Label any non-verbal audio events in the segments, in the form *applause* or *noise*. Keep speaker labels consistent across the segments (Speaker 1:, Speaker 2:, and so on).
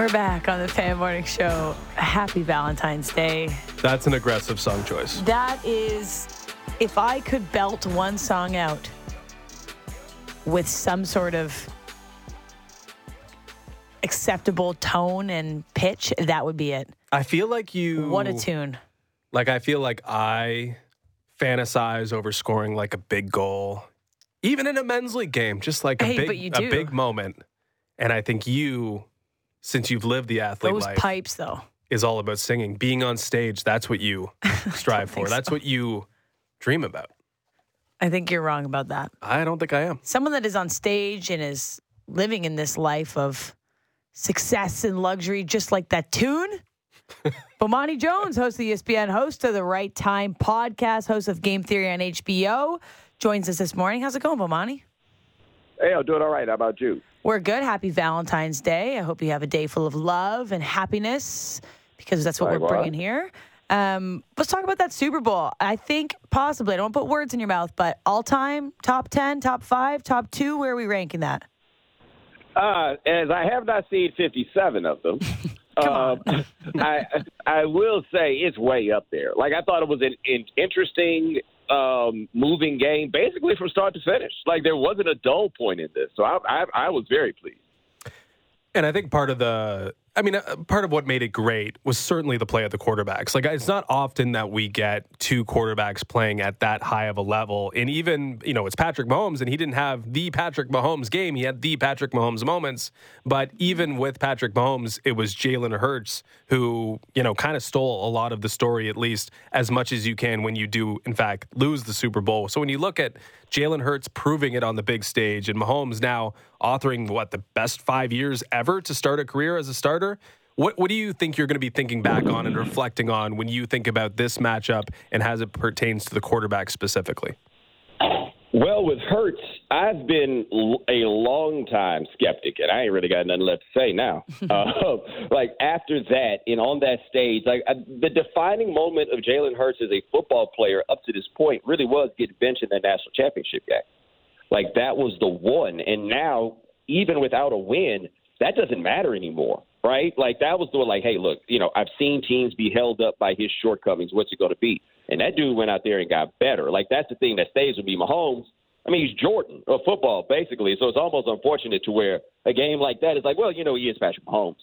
Speaker 1: We're back on the Fan Morning Show. Happy Valentine's Day.
Speaker 2: That's an aggressive song choice.
Speaker 1: That is, if I could belt one song out with some sort of acceptable tone and pitch, that would be it.
Speaker 2: I feel like you.
Speaker 1: What a tune.
Speaker 2: Like, I feel like I fantasize over scoring like a big goal, even in a men's league game, just like a,
Speaker 1: Hey,
Speaker 2: big, a big moment. And I think you, since you've lived the athlete
Speaker 1: Those
Speaker 2: life,
Speaker 1: pipes, though.
Speaker 2: is all about singing. Being on stage, that's what you *laughs* strive for.
Speaker 1: think
Speaker 2: That's
Speaker 1: so.
Speaker 2: what you dream about.
Speaker 1: I think you're wrong about that.
Speaker 2: I don't think I am.
Speaker 1: Someone that is on stage and is living in this life of success and luxury, just like that tune. *laughs* Bomani Jones, host of the ESPN, host of the Right Time podcast, host of Game Theory on HBO, joins us this morning. How's it going, Bomani?
Speaker 3: Hey, I'm doing all right. How about you?
Speaker 1: We're good. Happy Valentine's Day. I hope you have a day full of love and happiness because that's what we're bringing here. Um, let's talk about that Super Bowl. I think possibly, I don't want to put words in your mouth, but all time, top 10, top five, top two, where are we ranking that?
Speaker 3: Uh, as I have not seen 57 of them, *laughs* um, *laughs* I I will say it's way up there. Like I thought it was an, an interesting, um, moving game, basically from start to finish. Like there wasn't a dull point in this, so I I, I was very pleased.
Speaker 2: And I think part of the, I mean, uh, part of what made it great was certainly the play of the quarterbacks. Like, it's not often that we get two quarterbacks playing at that high of a level. And even, you know, it's Patrick Mahomes, and he didn't have the Patrick Mahomes game. He had the Patrick Mahomes moments. But even with Patrick Mahomes, it was Jalen Hurts who, you know, kind of stole a lot of the story, at least as much as you can when you do, in fact, lose the Super Bowl. So when you look at Jalen Hurts proving it on the big stage and Mahomes now authoring what the best five years ever to start a career as a starter. What what do you think you're going to be thinking back on and reflecting on when you think about this matchup and as it pertains to the quarterback specifically?
Speaker 3: Well, with Hurts, I've been a long time skeptic, and I ain't really got nothing left to say now. *laughs* uh, *laughs* like after that, and on that stage, like uh, the defining moment of Jalen Hurts as a football player up to this point really was getting benched in that national championship game. Like that was the one, and now even without a win, that doesn't matter anymore, right? Like that was the one. like, hey, look, you know, I've seen teams be held up by his shortcomings. What's it going to be? And that dude went out there and got better. Like that's the thing that stays with me. Mahomes. I mean, he's Jordan of football, basically. So it's almost unfortunate to where a game like that is like, well, you know, he is Patrick Mahomes.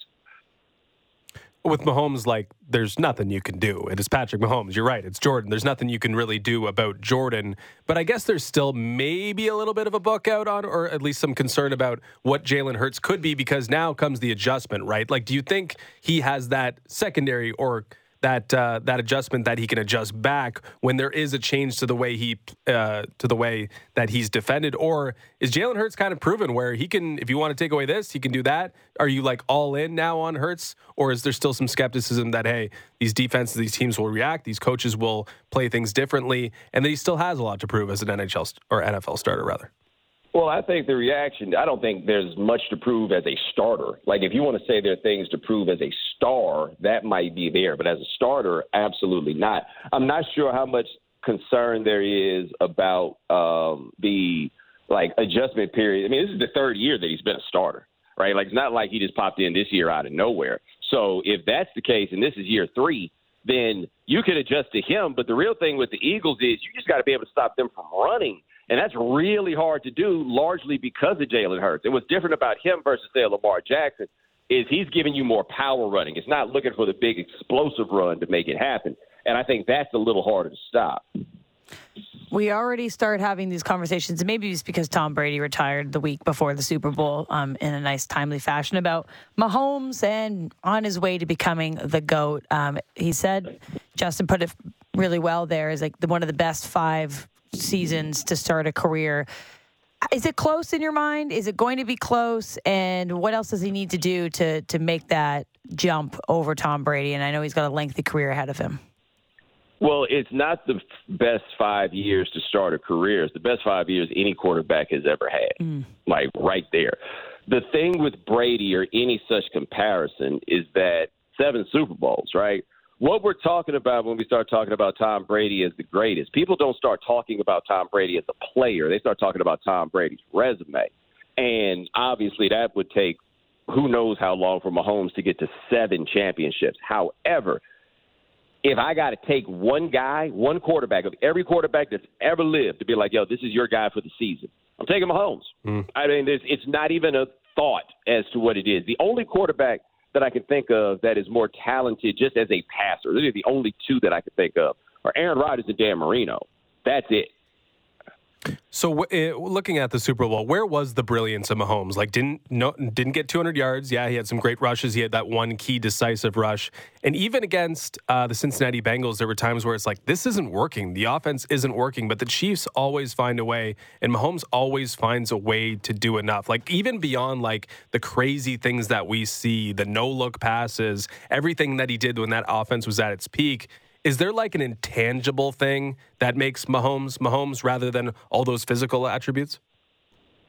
Speaker 2: With Mahomes, like there's nothing you can do. It is Patrick Mahomes. You're right. It's Jordan. There's nothing you can really do about Jordan. But I guess there's still maybe a little bit of a book out on, or at least some concern about what Jalen Hurts could be, because now comes the adjustment, right? Like, do you think he has that secondary or that uh, that adjustment that he can adjust back when there is a change to the way he uh, to the way that he's defended, or is Jalen Hurts kind of proven where he can, if you want to take away this, he can do that? Are you like all in now on Hurts, or is there still some skepticism that hey, these defenses, these teams will react, these coaches will play things differently, and that he still has a lot to prove as an NHL st- or NFL starter rather?
Speaker 3: Well, I think the reaction, I don't think there's much to prove as a starter. Like, if you want to say there are things to prove as a star, that might be there. But as a starter, absolutely not. I'm not sure how much concern there is about um, the, like, adjustment period. I mean, this is the third year that he's been a starter, right? Like, it's not like he just popped in this year out of nowhere. So if that's the case, and this is year three, then you could adjust to him. But the real thing with the Eagles is you just got to be able to stop them from running. And that's really hard to do, largely because of Jalen Hurts. And what's different about him versus, say, Lamar Jackson is he's giving you more power running. It's not looking for the big explosive run to make it happen. And I think that's a little harder to stop.
Speaker 1: We already start having these conversations, and maybe it's because Tom Brady retired the week before the Super Bowl um, in a nice, timely fashion about Mahomes and on his way to becoming the GOAT. Um, he said, Justin put it really well there, is like the, one of the best five seasons to start a career. Is it close in your mind? Is it going to be close? And what else does he need to do to to make that jump over Tom Brady? And I know he's got a lengthy career ahead of him.
Speaker 3: Well, it's not the best five years to start a career. It's the best five years any quarterback has ever had. Mm. Like right there. The thing with Brady or any such comparison is that seven Super Bowls, right? What we're talking about when we start talking about Tom Brady as the greatest, people don't start talking about Tom Brady as a player. They start talking about Tom Brady's resume. And obviously that would take who knows how long for Mahomes to get to seven championships. However, if I got to take one guy, one quarterback of every quarterback that's ever lived to be like, yo, this is your guy for the season, I'm taking Mahomes. Mm. I mean, it's not even a thought as to what it is. The only quarterback that I can think of that is more talented just as a passer, these are the only two that I can think of, are Aaron Rodgers and Dan Marino. That's it.
Speaker 2: So, uh, looking at the Super Bowl, where was the brilliance of Mahomes? Like, didn't no, didn't get 200 yards. Yeah, he had some great rushes. He had that one key decisive rush, and even against uh, the Cincinnati Bengals, there were times where it's like this isn't working. The offense isn't working, but the Chiefs always find a way, and Mahomes always finds a way to do enough. Like even beyond like the crazy things that we see, the no look passes, everything that he did when that offense was at its peak is there like an intangible thing that makes Mahomes Mahomes rather than all those physical attributes?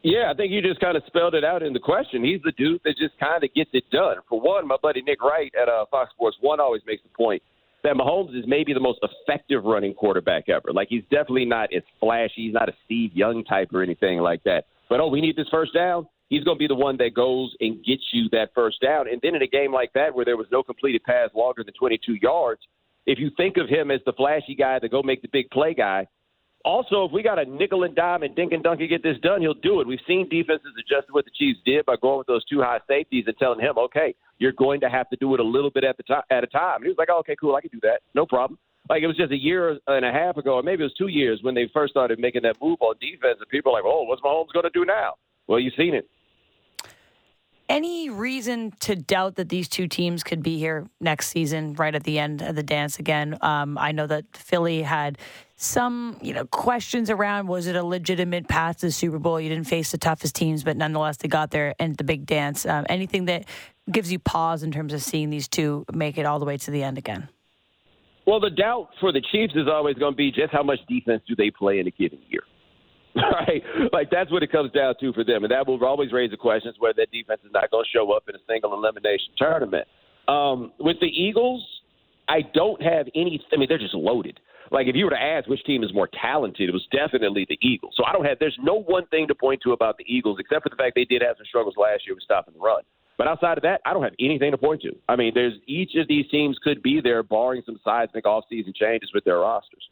Speaker 3: Yeah, I think you just kind of spelled it out in the question. He's the dude that just kind of gets it done. For one, my buddy Nick Wright at uh, Fox Sports One always makes the point that Mahomes is maybe the most effective running quarterback ever. Like he's definitely not as flashy. He's not a Steve Young type or anything like that. But oh, we need this first down. He's going to be the one that goes and gets you that first down. And then in a game like that where there was no completed pass longer than 22 yards, if you think of him as the flashy guy to go make the big play guy, also, if we got a nickel and dime and dink and dunk to get this done, he'll do it. We've seen defenses adjust to what the Chiefs did by going with those two high safeties and telling him, okay, you're going to have to do it a little bit at the time at a time. And he was like, oh, okay, cool, I can do that, no problem. Like it was just a year and a half ago, or maybe it was two years when they first started making that move on defense, and people are like, oh, what's Mahomes going to do now? Well, you've seen it
Speaker 1: any reason to doubt that these two teams could be here next season, right at the end of the dance again? Um, I know that Philly had some, you know, questions around was it a legitimate path to the Super Bowl? You didn't face the toughest teams, but nonetheless they got there and the big dance. Um, anything that gives you pause in terms of seeing these two make it all the way to the end again?
Speaker 3: Well, the doubt for the Chiefs is always going to be just how much defense do they play in a given year. *laughs* right? Like that's what it comes down to for them, and that will always raise the questions whether that defense is not going to show up in a single elimination tournament. Um, with the Eagles, I don't have any. I mean, they're just loaded. Like if you were to ask which team is more talented, it was definitely the Eagles. So I don't have. There's no one thing to point to about the Eagles except for the fact they did have some struggles last year with stopping the run. But outside of that, I don't have anything to point to. I mean, there's each of these teams could be there, barring some seismic offseason changes with their rosters.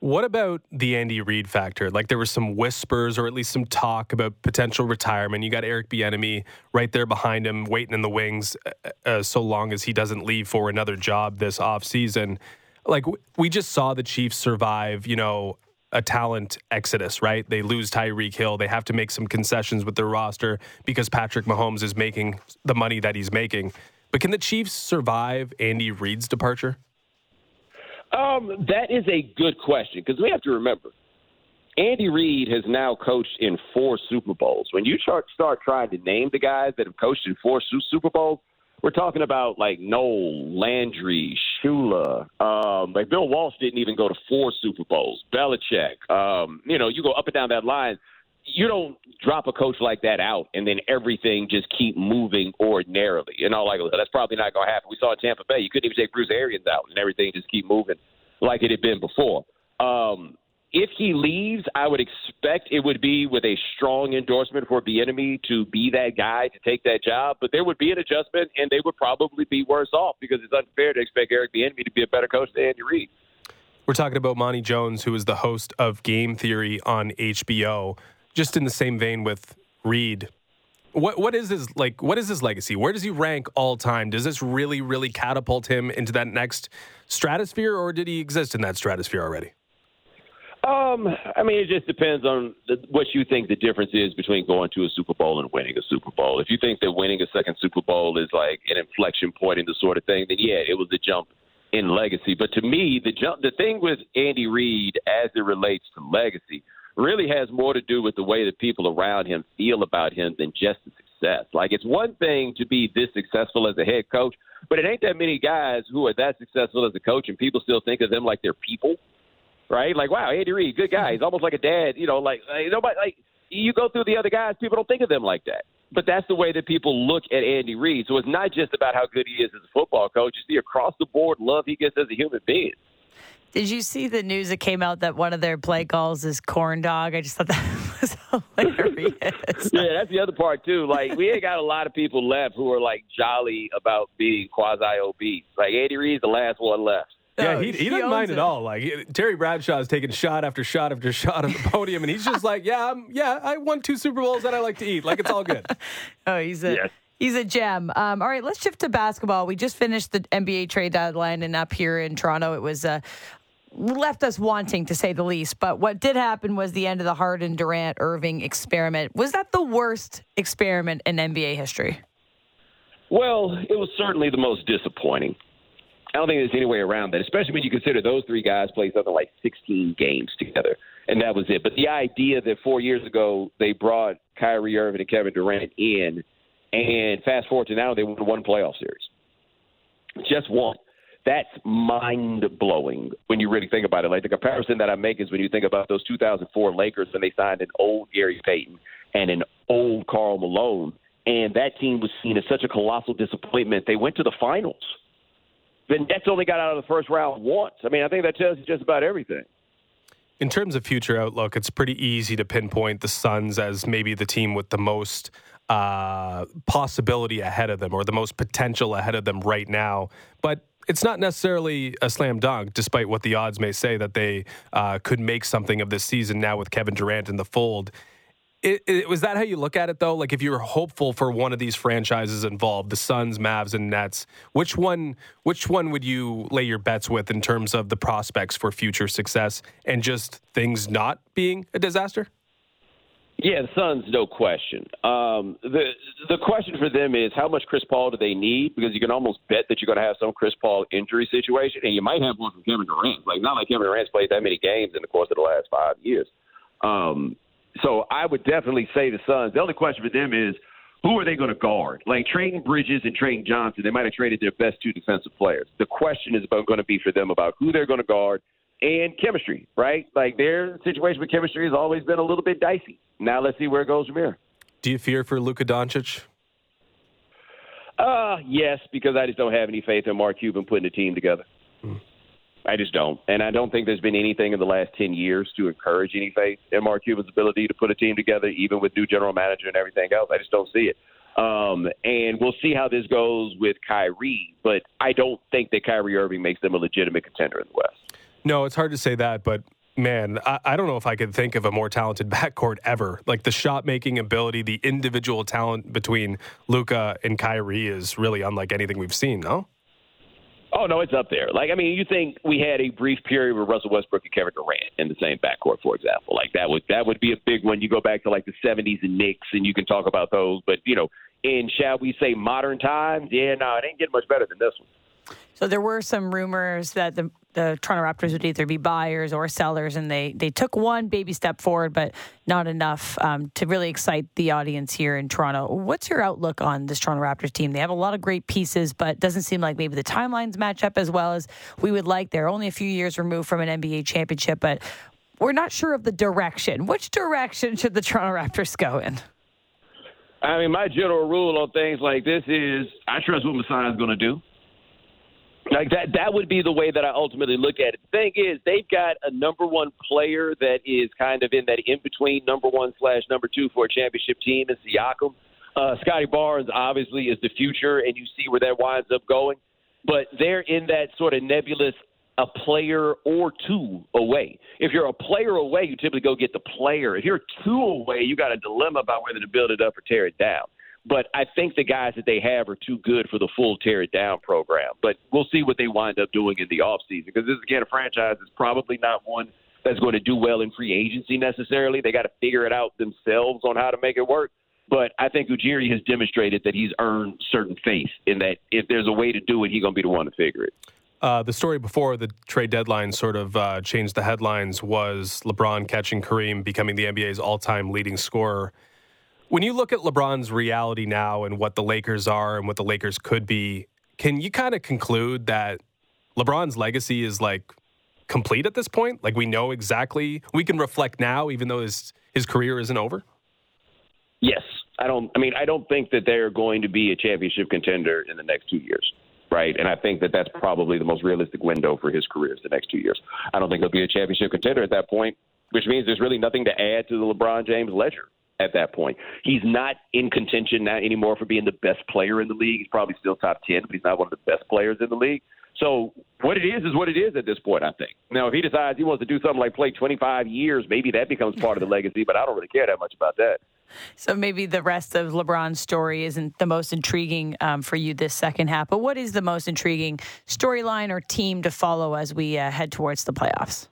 Speaker 2: What about the Andy Reid factor? Like there was some whispers or at least some talk about potential retirement. You got Eric Bieniemy right there behind him, waiting in the wings, uh, uh so long as he doesn't leave for another job this offseason. Like we just saw the Chiefs survive, you know, a talent exodus, right? They lose Tyreek Hill. They have to make some concessions with their roster because Patrick Mahomes is making the money that he's making. But can the Chiefs survive Andy Reid's departure?
Speaker 3: Um, that is a good question because we have to remember Andy Reid has now coached in four Super Bowls. When you start, start trying to name the guys that have coached in four Super Bowls, we're talking about like Noll, Landry, Shula. Um, like Bill Walsh didn't even go to four Super Bowls. Belichick. Um, you know, you go up and down that line you don't drop a coach like that out and then everything just keep moving ordinarily. In all likelihood, that's probably not going to happen. We saw in Tampa Bay, you couldn't even take Bruce Arians out and everything just keep moving like it had been before. Um, if he leaves, I would expect it would be with a strong endorsement for Bieniemy to be that guy to take that job. But there would be an adjustment, and they would probably be worse off because it's unfair to expect Eric Bieniemy to be a better coach than Andy Reid.
Speaker 2: We're talking about Bomani Jones, who is the host of Game Theory on HBO just in the same vein with Reid, what what is his like? What is his legacy? Where does he rank all time? Does this really, really catapult him into that next stratosphere, or did he exist in that stratosphere already?
Speaker 3: Um, I mean, it just depends on the, what you think the difference is between going to a Super Bowl and winning a Super Bowl. If you think that winning a second Super Bowl is like an inflection point in the sort of thing, then yeah, it was a jump in legacy. But to me, the jump, the thing with Andy Reid as it relates to legacy really has more to do with the way that people around him feel about him than just the success. Like it's one thing to be this successful as a head coach, but it ain't that many guys who are that successful as a coach and people still think of them like they're people. Right? Like, wow, Andy Reid, good guy. He's almost like a dad, you know, like, like nobody like you go through the other guys, people don't think of them like that. But that's the way that people look at Andy Reid. So it's not just about how good he is as a football coach, it's the across the board love he gets as a human being.
Speaker 1: Did you see the news that came out that one of their play calls is corn dog? I just thought that *laughs* was hilarious.
Speaker 3: yeah, that's the other part too. Like we ain't got a lot of people left who are like jolly about being quasi obese. Like Andy Reid's the last one left.
Speaker 2: Yeah, he, he
Speaker 1: he
Speaker 2: doesn't mind
Speaker 1: it.
Speaker 2: at all. Like he- Terry Bradshaw's taking shot after shot after shot on the podium, and he's just like, "Yeah, I'm, yeah, I won two Super Bowls and I like to eat. Like it's all good." *laughs*
Speaker 1: Oh, he's a
Speaker 3: Yes.
Speaker 1: he's a gem. Um, all right, let's shift to basketball. We just finished the NBA trade deadline, and up here in Toronto, it was uh, left us wanting to say the least. But what did happen was the end of the Harden, Durant, Irving experiment. Was that the worst experiment in NBA history?
Speaker 3: Well, it was certainly the most disappointing. I don't think there's any way around that, especially when you consider those three guys played something like 16 games together, and that was it. But the idea that four years ago they brought Kyrie Irving and Kevin Durant in, and fast forward to now they won one playoff series, just one. That's mind blowing when you really think about it. Like the comparison that I make is when you think about those 2004 Lakers when they signed an old Gary Payton and an old Karl Malone, and that team was seen as such a colossal disappointment. They went to the finals. The Nets only got out of the first round once. I mean, I think that tells you just about everything.
Speaker 2: In terms of future outlook, it's pretty easy to pinpoint the Suns as maybe the team with the most uh, possibility ahead of them or the most potential ahead of them right now. But it's not necessarily a slam dunk, despite what the odds may say that they uh, could make something of this season now with Kevin Durant in the fold. It, it, was that how you look at it, though? Like, if you were hopeful for one of these franchises involved, the Suns, Mavs, and Nets, which one, which one would you lay your bets with in terms of the prospects for future success and just things not being a disaster?
Speaker 3: Yeah, the Suns, no question. Um, the the question for them is how much Chris Paul do they need? Because you can almost bet that you're going to have some Chris Paul injury situation, and you might have one from Kevin Durant. Like not like Kevin Durant's played that many games in the course of the last five years. Um, so I would definitely say the Suns. The only question for them is who are they going to guard? Like trading Bridges and trading Johnson, they might have traded their best two defensive players. The question is about going to be for them about who they're going to guard and chemistry, right? Like their situation with chemistry has always been a little bit dicey. Now let's see where it goes from here.
Speaker 2: Do you fear for Luka Doncic?
Speaker 3: Uh, yes, because I just don't have any faith in Mark Cuban putting a team together. I just don't. And I don't think there's been anything in the last 10 years to encourage any faith in Mark Cuban's ability to put a team together, even with new general manager and everything else. I just don't see it. Um, and we'll see how this goes with Kyrie, but I don't think that Kyrie Irving makes them a legitimate contender in the West.
Speaker 2: No, it's hard to say that, but man, I, I don't know if I could think of a more talented *laughs* backcourt ever. Like the shot making ability, the individual talent between Luka and Kyrie is really unlike anything we've seen, no?
Speaker 3: Oh no, it's up there. Like I mean, you think we had a brief period with Russell Westbrook and Kevin Durant in the same backcourt, for example. Like that would that would be a big one. You go back to like the '70s and Knicks, and you can talk about those. But you know, in shall we say modern times, yeah, no, it ain't getting much better than this one.
Speaker 1: So there were some rumors that the, the Toronto Raptors would either be buyers or sellers, and they they took one baby step forward, but not enough um, to really excite the audience here in Toronto. What's your outlook on this Toronto Raptors team? They have a lot of great pieces, but doesn't seem like maybe the timelines match up as well as we would like. They're only a few years removed from an NBA championship, but we're not sure of the direction. Which direction should the Toronto Raptors go in?
Speaker 3: I mean, my general rule on things like this is I trust what Masai's going to do. Like that, that would be the way that I ultimately look at it. The thing is, they've got a number one player that is kind of in that in between number one slash number two for a championship team is Siakam. Uh, Scottie Barnes obviously is the future, and you see where that winds up going. But they're in that sort of nebulous a player or two away. If you're a player away, you typically go get the player. If you're two away, you got a dilemma about whether to build it up or tear it down. But I think the guys that they have are too good for the full tear it down program. But we'll see what they wind up doing in the offseason because this, is again, a franchise is probably not one that's going to do well in free agency necessarily. They got to figure it out themselves on how to make it work. But I think Ujiri has demonstrated that he's earned certain faith in that if there's a way to do it, he's going to be the one to figure it.
Speaker 2: Uh, the story before the trade deadline sort of uh, changed the headlines was LeBron catching Kareem, becoming the NBA's all time leading scorer. When you look at LeBron's reality now and what the Lakers are and what the Lakers could be, can you kind of conclude that LeBron's legacy is like complete at this point? Like we know exactly, we can reflect now, even though his, his career isn't over?
Speaker 3: Yes. I don't, I mean, I don't think that they're going to be a championship contender in the next two years. Right. And I think that that's probably the most realistic window for his career is the next two years. I don't think he'll be a championship contender at that point. which means there's really nothing to add to the LeBron James ledger at that point. He's not in contention now anymore for being the best player in the league. He's probably still top 10, but he's not one of the best players in the league. So what it is is what it is at this point, I think. Now, if he decides he wants to do something like play 25 years, maybe that becomes part of the legacy, but I don't really care that much about that.
Speaker 1: So maybe the rest of LeBron's story isn't the most intriguing um, for you this second half. But what is the most intriguing storyline or team to follow as we uh, head towards the playoffs?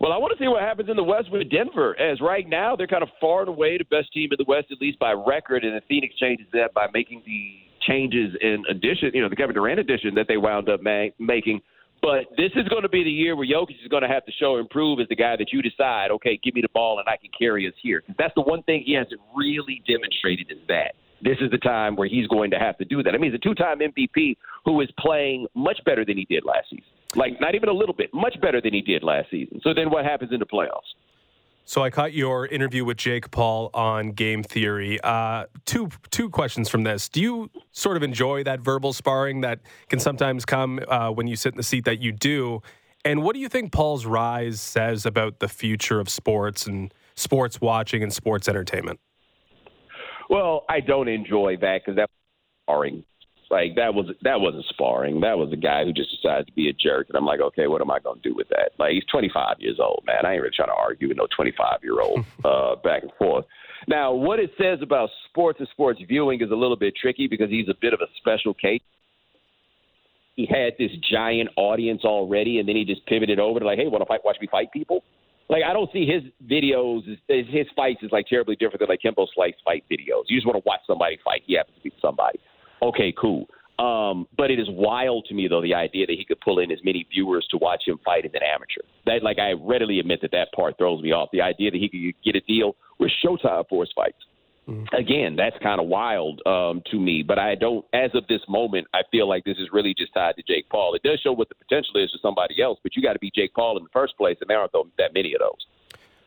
Speaker 3: Well, I want to see what happens in the West with Denver. As right now, they're kind of far and away the best team in the West, at least by record. And the Phoenix changes that by making the changes in addition, you know, the Kevin Durant addition that they wound up ma- making. But this is going to be the year where Jokic is going to have to show improve as the guy that you decide, okay, give me the ball and I can carry us here. Because that's the one thing he hasn't really demonstrated is that. This is the time where he's going to have to do that. I mean, he's a two time MVP who is playing much better than he did last season. Like, not even a little bit, much better than he did last season. So then what happens in the playoffs?
Speaker 2: So I caught your interview with Jake Paul on Game Theory. Uh, two two questions from this. Do you sort of enjoy that verbal sparring that can sometimes come uh, when you sit in the seat that you do? And what do you think Paul's rise says about the future of sports and sports watching and sports entertainment?
Speaker 3: Well, I don't enjoy that because that's sparring. Like that was that wasn't sparring. That was a guy who just decided to be a jerk, and I'm like, okay, what am I going to do with that? Like he's 25 years old, man. I ain't really trying to argue with no 25 year old *laughs* uh, back and forth. Now, what it says about sports and sports viewing is a little bit tricky because he's a bit of a special case. He had this giant audience already, and then he just pivoted over to like, hey, want to fight? Watch me fight people. Like I don't see his videos, his fights is like terribly different than like Kimbo Slice fight videos. You just want to watch somebody fight. He happens to be somebody. Okay, cool. Um, but it is wild to me, though, the idea that he could pull in as many viewers to watch him fight as an amateur. That, like, I readily admit that that part throws me off. The idea that he could get a deal with Showtime for his fights. Mm-hmm. Again, that's kind of wild um, to me. But I don't, as of this moment, I feel like this is really just tied to Jake Paul. It does show what the potential is for somebody else, but you got to be Jake Paul in the first place, and there aren't that many of those.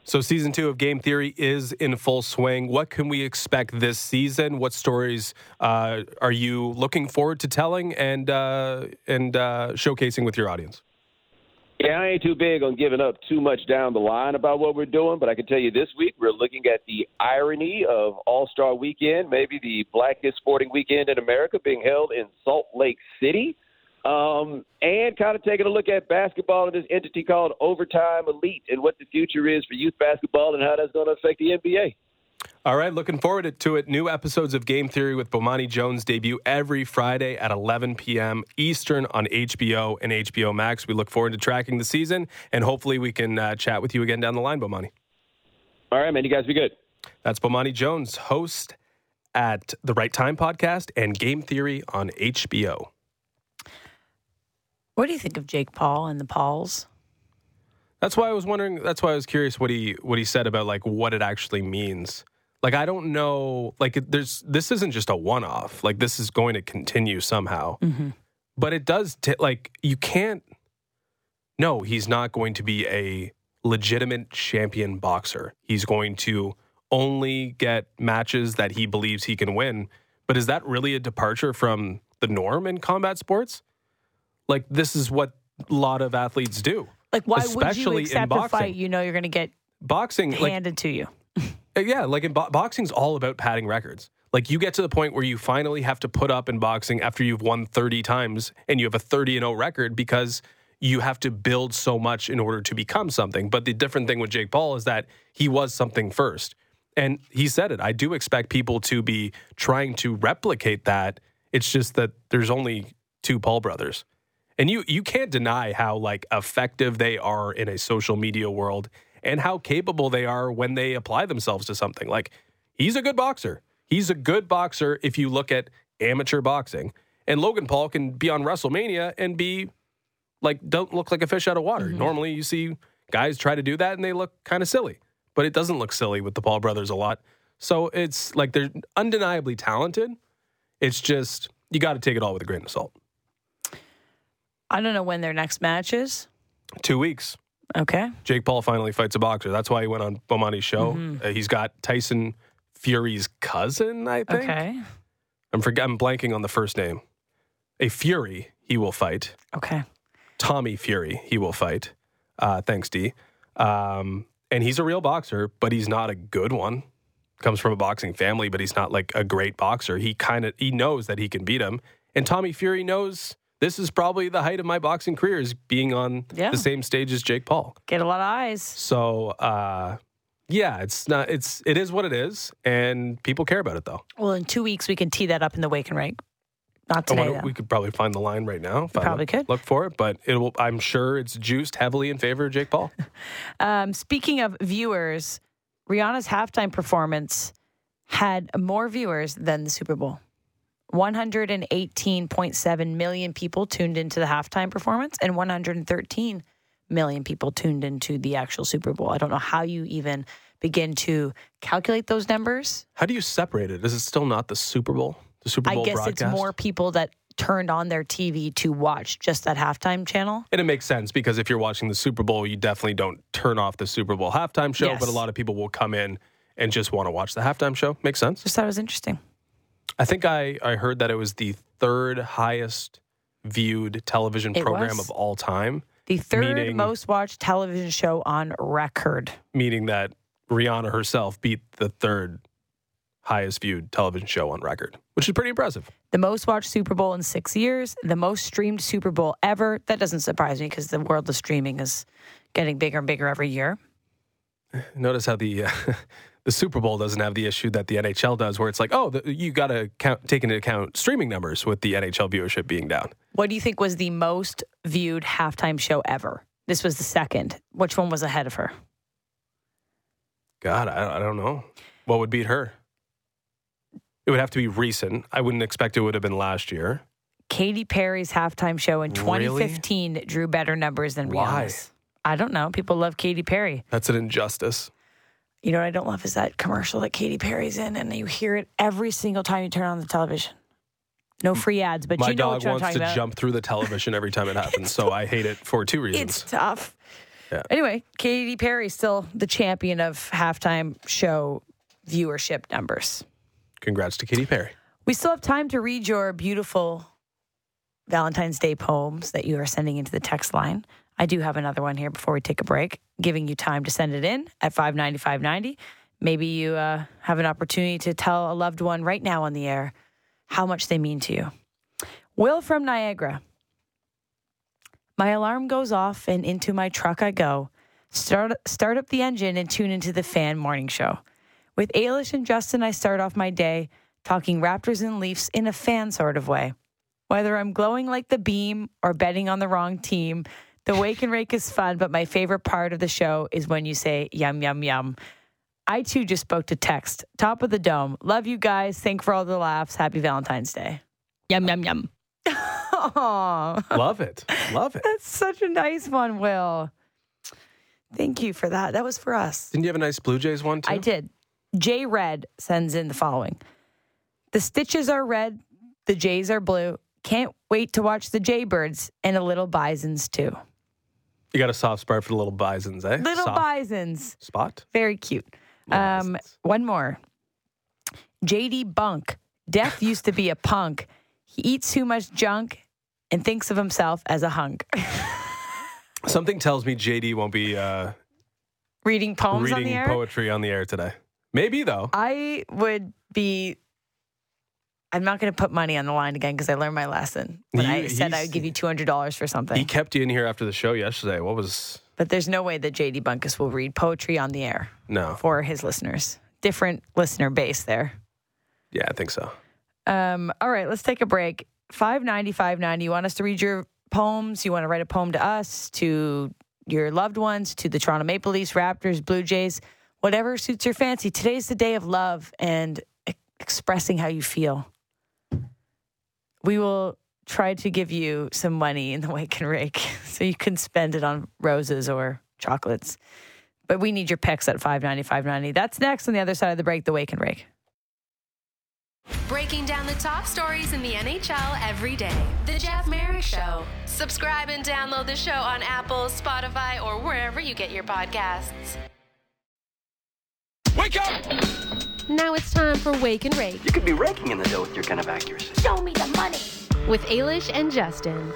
Speaker 2: So, season two of Game Theory is in full swing. What can we expect this season? What stories uh, are you looking forward to telling and uh, and uh, showcasing with your audience?
Speaker 3: Yeah, I ain't too big on giving up too much down the line about what we're doing, but I can tell you this week we're looking at the irony of All Star Weekend, maybe the blackest sporting weekend in America, being held in Salt Lake City um, and kind of taking a look at basketball and this entity called Overtime Elite and what the future is for youth basketball and how that's going to affect the NBA.
Speaker 2: All right, looking forward to it. New episodes of Game Theory with Bomani Jones debut every Friday at 11 p.m. Eastern on HBO and HBO Max. We look forward to tracking the season, and hopefully we can uh, chat with you again down the line, Bomani.
Speaker 3: All right, man. You guys be good.
Speaker 2: That's Bomani Jones, host at the Right Time podcast and Game Theory on HBO.
Speaker 1: What do you think of Jake Paul and the Pauls?
Speaker 2: That's why I was wondering. That's why I was curious what he what he said about like what it actually means. Like I don't know. Like there's this isn't just a one off. Like this is going to continue somehow. Mm-hmm. But it does. T- like you can't. No, he's not going to be a legitimate champion boxer. He's going to only get matches that he believes he can win. But is that really a departure from the norm in combat sports? Like this is what a lot of athletes do.
Speaker 1: Like why Especially would you accept a fight you know you're going to get
Speaker 2: boxing
Speaker 1: handed like, to you? *laughs*
Speaker 2: Uh, yeah, like in bo- boxing's all about padding records. Like you get to the point where you finally have to put up in boxing after you've won 30 times and you have a 30 and 0 record because you have to build so much in order to become something. But the different thing with Jake Paul is that he was something first. And he said it. I do expect people to be trying to replicate that. It's just that there's only two Paul brothers. And you you can't deny how like effective they are in a social media world and how capable they are when they apply themselves to something. Like he's a good boxer. He's a good boxer if you look at amateur boxing. And Logan Paul can be on WrestleMania and be like don't look like a fish out of water. Mm-hmm. Normally you see guys try to do that and they look kind of silly. But it doesn't look silly with the Paul brothers a lot. So it's like they're undeniably talented. It's just you got to take it all with a grain of salt.
Speaker 1: I don't know when their next match is.
Speaker 2: Two weeks.
Speaker 1: Okay.
Speaker 2: Jake Paul finally fights a boxer. That's why he went on Bomani's show. Mm-hmm. Uh, he's got Tyson Fury's cousin, I think.
Speaker 1: Okay.
Speaker 2: I'm forg- I'm blanking on the first name. A Fury he will fight.
Speaker 1: Okay.
Speaker 2: Tommy Fury he will fight. Uh, thanks, D. Um, and he's a real boxer, but he's not a good one. Comes from a boxing family, but he's not like a great boxer. He kind of he knows that he can beat him, and Tommy Fury knows this is probably the height of my boxing career is being on
Speaker 1: Yeah.
Speaker 2: the same stage as Jake Paul.
Speaker 1: Get a lot of eyes.
Speaker 2: So, uh, yeah, it's not. It's it is what it is, and people care about it though.
Speaker 1: Well, in two weeks we can tee that up in the wake and rake. Not today.
Speaker 2: wonder- we could probably find the line right now.
Speaker 1: Probably
Speaker 2: look,
Speaker 1: could.
Speaker 2: look for it, but it will. I'm sure it's juiced heavily in favor of Jake Paul. *laughs*
Speaker 1: Um, speaking of viewers, Rihanna's halftime performance had more viewers than the Super Bowl. 118.7 million people tuned into the halftime performance, and 113 million people tuned into the actual Super Bowl. I don't know how you even begin to calculate those numbers.
Speaker 2: How do you separate it? Is it still not the Super Bowl? The Super Bowl
Speaker 1: I guess
Speaker 2: broadcast?
Speaker 1: it's more people that turned on their TV to watch just that halftime channel.
Speaker 2: And it makes sense because if you're watching the Super Bowl, you definitely don't turn off the Super Bowl halftime show,
Speaker 1: Yes.
Speaker 2: but a lot of people will come in and just want to watch the halftime show. Makes sense.
Speaker 1: Just thought it was interesting.
Speaker 2: I think I, I heard that it was the third highest viewed television
Speaker 1: It
Speaker 2: program
Speaker 1: was.
Speaker 2: of all time,
Speaker 1: The third
Speaker 2: Meaning-
Speaker 1: most watched television show on record.
Speaker 2: meaning that Rihanna herself beat the third highest viewed television show on record, which is pretty impressive.
Speaker 1: the most watched Super Bowl in six years, the most streamed Super Bowl ever. That doesn't surprise me because the world of streaming is getting bigger and bigger every year.
Speaker 2: Notice how the uh, *laughs* the Super Bowl doesn't have the issue that the NHL does, where it's like, oh, the, you got to take into account streaming numbers with the NHL viewership being down.
Speaker 1: What do you think was the most viewed halftime show ever? This was the second. Which one was ahead of her?
Speaker 2: God, I, I don't know. What would beat her? It would have to be recent. I wouldn't expect it would have been last year.
Speaker 1: Katy Perry's halftime show in
Speaker 2: Really?
Speaker 1: 2015 drew better numbers than
Speaker 2: Why?
Speaker 1: Rihanna's. I don't know. People love Katy Perry.
Speaker 2: That's an injustice.
Speaker 1: You know what I don't love is that commercial that Katy Perry's in, and you hear it every single time you turn on the television. No free ads, but
Speaker 2: My
Speaker 1: you know
Speaker 2: dog
Speaker 1: what I'm
Speaker 2: wants
Speaker 1: talking
Speaker 2: to
Speaker 1: about.
Speaker 2: jump through the television every time it *laughs* happens, so I hate it for two reasons.
Speaker 1: It's tough.
Speaker 2: Yeah.
Speaker 1: Anyway, Katy Perry still the champion of halftime show viewership numbers.
Speaker 2: Congrats to Katy Perry.
Speaker 1: We still have time to read your beautiful Valentine's Day poems that you are sending into the text line. I do have another one here before we take a break, giving you time to send it in at 59590. Maybe you uh, have an opportunity to tell a loved one right now on the air how much they mean to you. Will from Niagara. My alarm goes off and into my truck I go. Start, start up the engine and tune into the fan morning show. With Ailish and Justin, I start off my day talking Raptors and Leafs in a fan sort of way. Whether I'm glowing like the beam or betting on the wrong team, the wake and rake is fun, but my favorite part of the show is when you say yum, yum, yum. I too just spoke to text. Top of the dome. Love you guys. Thank for all the laughs. Happy Valentine's Day. Yum, yum, yum. Aw,
Speaker 2: Love it. Love it.
Speaker 1: that's such a nice one, Will. Thank you for that. That was for us.
Speaker 2: Didn't you have a nice Blue Jays one too?
Speaker 1: I did. J Red sends in the following The stitches are red, the Jays are blue. Can't wait to watch the Jaybirds and a little bisons too.
Speaker 2: You got a soft spot for the little bisons, eh?
Speaker 1: Little
Speaker 2: soft
Speaker 1: bisons.
Speaker 2: spot.
Speaker 1: Very cute. Um,
Speaker 2: bisons.
Speaker 1: one more. JD Bunk. Death *laughs* used to be a punk. He eats too much junk and thinks of himself as a hunk. *laughs*
Speaker 2: Something tells me JD won't be uh,
Speaker 1: Reading poems on
Speaker 2: reading
Speaker 1: the air.
Speaker 2: poetry on the air today. Maybe though.
Speaker 1: I would be. I'm not going to put money on the line again because I learned my lesson. When
Speaker 2: You-
Speaker 1: I said I would give you two hundred dollars for something,
Speaker 2: He kept you in here after the show yesterday. What was
Speaker 1: but there's no way that JD Bunkus will read poetry on the air
Speaker 2: no?
Speaker 1: for his listeners. Different listener base there.
Speaker 2: Yeah, I think so.
Speaker 1: Um, all right, let's take a break. Five ninety, five ninety. You want us to read your poems? You want to write a poem to us, to your loved ones, to the Toronto Maple Leafs, Raptors, Blue Jays, whatever suits your fancy. Today's the day of love and e- expressing how you feel. We will try to give you some money in the *laughs* wake and rake *laughs* so you can spend it on roses or chocolates. But we need your picks at 590, 590. That's next on the other side of the break, the wake and rake.
Speaker 4: Breaking down the top stories in the NHL every day. The Jeff Marek Show. Subscribe and download the show on Apple, Spotify, or wherever you get your podcasts.
Speaker 5: Wake up!
Speaker 4: Now it's time for Wake and Rake
Speaker 5: You could be raking in the dough with your kind of accuracy.
Speaker 6: Show me the money.
Speaker 4: with Ailish and Justin.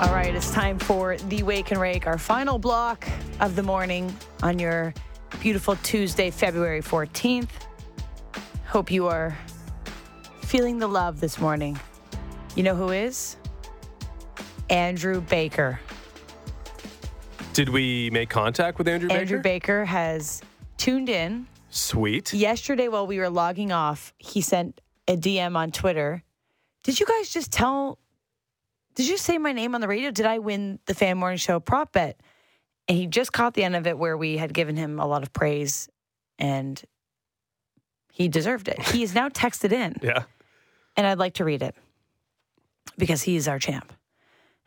Speaker 1: All right, it's time for the Wake and Rake, our final block of the morning on your beautiful Tuesday, February 14th. Hope you are feeling the love this morning. You know who is? Andrew Baker.
Speaker 2: Did we make contact with Andrew Baker?
Speaker 1: Andrew Baker has tuned in.
Speaker 2: Sweet.
Speaker 1: Yesterday, while we were logging off, he sent a DM on Twitter. Did you guys just tell? Did you say my name on the radio? Did I win the Fan Morning Show prop bet? And he just caught the end of it where we had given him a lot of praise and he deserved it. He is now texted in *laughs*
Speaker 2: Yeah.
Speaker 1: and I'd like to read it because he is our champ.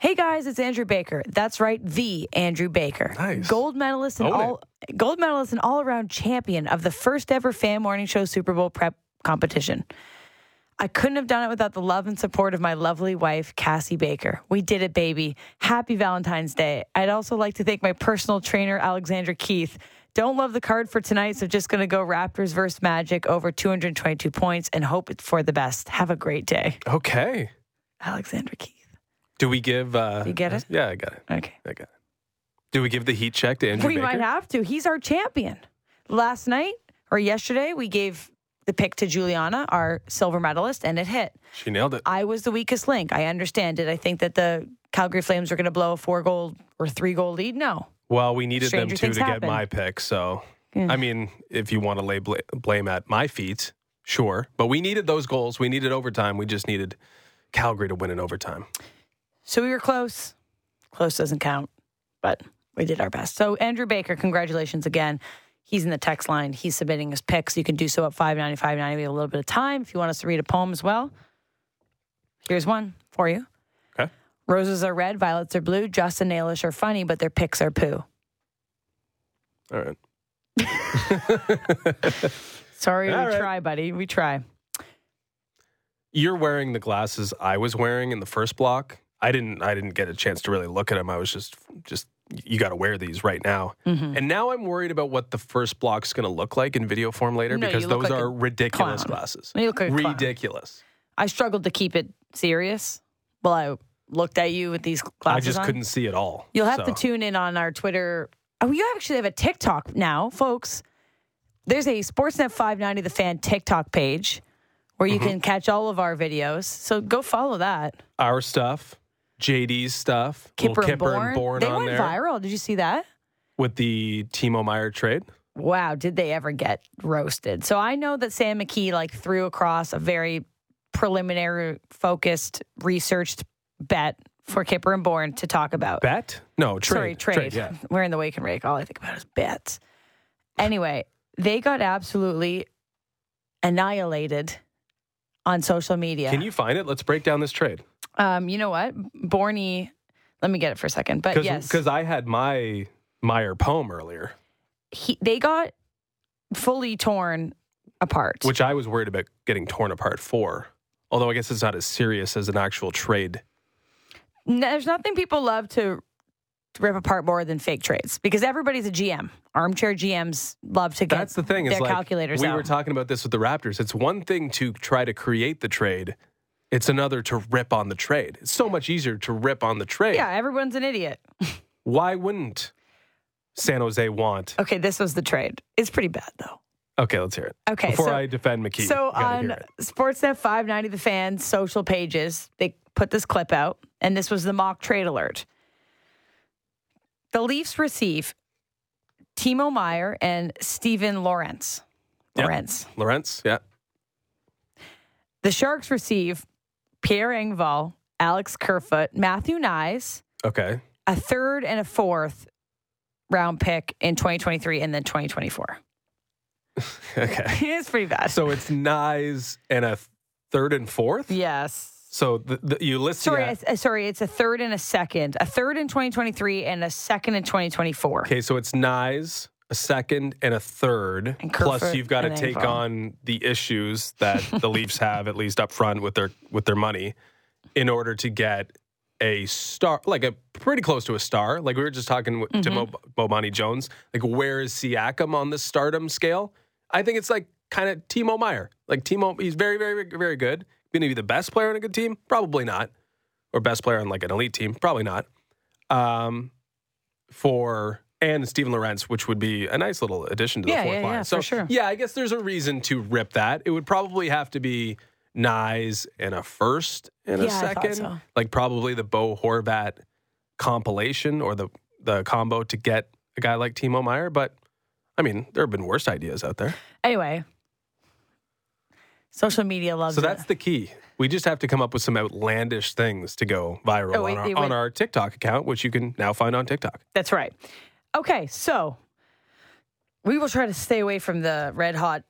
Speaker 1: Hey guys, it's Andrew Baker. That's right, the Andrew Baker.
Speaker 2: Nice.
Speaker 1: Gold medalist and
Speaker 2: Own it.
Speaker 1: all gold medalist and all around champion of the first ever fan morning show Super Bowl prep competition. I couldn't have done it without the love and support of my lovely wife, Cassie Baker. We did it, baby. Happy Valentine's Day. I'd also like to thank my personal trainer, Alexandra Keith. Don't love the card for tonight, so just going to go Raptors versus Magic over 222 points and hope for the best. Have a great day.
Speaker 2: Okay.
Speaker 1: Alexandra Keith.
Speaker 2: Do we give? uh
Speaker 1: You get it?
Speaker 2: Yeah, I got it.
Speaker 1: Okay.
Speaker 2: I got it. Do we give the heat check to Andrew
Speaker 1: we
Speaker 2: Baker?
Speaker 1: might have to. He's our champion. Last night or yesterday, we gave the pick to Juliana, our silver medalist, and it hit.
Speaker 2: She nailed it.
Speaker 1: I was the weakest link. I understand it. I think that the Calgary Flames were going to blow a four goal or three goal lead. No.
Speaker 2: Well, we needed
Speaker 1: Stranger
Speaker 2: them to to get my pick. So,
Speaker 1: Yeah.
Speaker 2: I mean, if you want to lay bl- blame at my feet, sure. But we needed those goals. We needed overtime. We just needed Calgary to win in overtime.
Speaker 1: So we were close. Close doesn't count, but we did our best. So Andrew Baker, congratulations again. He's in the text line. He's submitting his picks. You can do so at 59590. We have a little bit of time. If you want us to read a poem as well, here's one for you.
Speaker 2: Okay.
Speaker 1: Roses are red, violets are blue. Justin and Ailish are funny, but their picks are poo.
Speaker 2: All right. *laughs*
Speaker 1: Sorry,
Speaker 2: All
Speaker 1: we
Speaker 2: right.
Speaker 1: try, buddy. We try.
Speaker 2: You're wearing the glasses I was wearing in the first block. I didn't. I didn't get a chance to really look at them. I was just, just you got to wear these right now.
Speaker 1: Mm-hmm.
Speaker 2: And now I'm worried about what the first block's going to look like in video form later
Speaker 1: No,
Speaker 2: because those
Speaker 1: like
Speaker 2: are ridiculous
Speaker 1: clown.
Speaker 2: glasses.
Speaker 1: You look like
Speaker 2: ridiculous.
Speaker 1: I struggled to keep it serious while I looked at you with these glasses.
Speaker 2: I just
Speaker 1: on.
Speaker 2: couldn't see it all.
Speaker 1: You'll have to tune in on our Twitter. Oh, you actually have a TikTok now, folks. There's a Sportsnet 590 The Fan TikTok page where you can catch all of our videos. So go follow that.
Speaker 2: Our stuff, JD's stuff,
Speaker 1: Kipper, and Bourne.
Speaker 2: Bourne
Speaker 1: they
Speaker 2: on
Speaker 1: went
Speaker 2: there
Speaker 1: viral. Did you see that?
Speaker 2: with the Timo Meier trade.
Speaker 1: Wow, did they ever get roasted? So I know that Sam McKee like threw across a very preliminary, focused, researched bet for Kipper and Bourne to talk about.
Speaker 2: Bet? No, trade.
Speaker 1: Sorry, trade.
Speaker 2: yeah. *laughs*
Speaker 1: We're in the wake and rake. All I think about is bets. Anyway, they got absolutely annihilated on social media.
Speaker 2: Can you find it? Let's break down this trade.
Speaker 1: Um, you know what, Borny? Let me get it for a second. But
Speaker 2: Because
Speaker 1: yes, Because
Speaker 2: I had my Meier poem earlier,
Speaker 1: he, they got fully torn apart.
Speaker 2: which I was worried about getting torn apart for. Although I guess it's not as serious as an actual trade.
Speaker 1: N- There's nothing people love to rip apart more than fake trades because everybody's a GM. Armchair GMs love to get
Speaker 2: That's the thing.
Speaker 1: Their
Speaker 2: like
Speaker 1: calculators
Speaker 2: we
Speaker 1: out.
Speaker 2: were talking about this with the Raptors. It's one thing to try to create the trade. It's another to rip on the trade. It's so much easier to rip on the trade.
Speaker 1: yeah, everyone's an idiot.
Speaker 2: Why wouldn't San Jose want?
Speaker 1: Okay, this was the trade. It's pretty bad though.
Speaker 2: Okay, let's hear it.
Speaker 1: Okay,
Speaker 2: Before
Speaker 1: so-
Speaker 2: I defend McKee.
Speaker 1: So on. Sportsnet 590 The Fans social pages, they put this clip out, and this was the mock trade alert. The Leafs receive Timo Meier and Steven Lawrence.
Speaker 2: Yep.
Speaker 1: Lawrence.
Speaker 2: Lawrence, yeah.
Speaker 1: The Sharks receive Pierre Engvall, Alex Kerfoot, Matthew Knies,
Speaker 2: Okay.
Speaker 1: a third and a fourth round pick in 2023 and then 2024. *laughs*
Speaker 2: Okay. *laughs*
Speaker 1: it's pretty bad.
Speaker 2: So it's Knies and a third and fourth?
Speaker 1: yes.
Speaker 2: So the, the, you list
Speaker 1: Sorry,
Speaker 2: yeah.
Speaker 1: Uh, sorry, it's a third and a second. A third in 2023 and a second in 2024.
Speaker 2: Okay, so it's Knies, a second, and a third.
Speaker 1: And
Speaker 2: Plus, you've got to take
Speaker 1: Engvall.
Speaker 2: on the issues that the *laughs* Leafs have, at least up front with their with their money, in order to get a star, like a pretty close to a star. Like we were just talking with to Mo,
Speaker 1: Mm-hmm.
Speaker 2: Bomani Jones. Like where is Siakam on the stardom scale? I think it's like kind of Timo Meier. Like Timo, he's very, very, very good. Going to be the best player on a good team? Probably not. or best player on like an elite team, probably not. Um, for and Steven Lorentz, which would be a nice little addition to the
Speaker 1: Yeah,
Speaker 2: fourth
Speaker 1: yeah,
Speaker 2: line.
Speaker 1: yeah,
Speaker 2: so
Speaker 1: for sure.
Speaker 2: yeah, I guess there's a reason to rip that. It would probably have to be Knies and a first and a
Speaker 1: Yeah,
Speaker 2: second,
Speaker 1: so.
Speaker 2: like probably the Bo Horvat compilation or the the combo to get a guy like Timo Meier. But I mean, there have been worse ideas out there.
Speaker 1: Anyway, social media loves it.
Speaker 2: So
Speaker 1: it.
Speaker 2: that's the key. We just have to come up with some outlandish things to go viral
Speaker 1: Oh, wait,
Speaker 2: on, our,
Speaker 1: wait,
Speaker 2: on our TikTok account, which you can now find on TikTok.
Speaker 1: That's right. Okay, so we will try to stay away from the red hot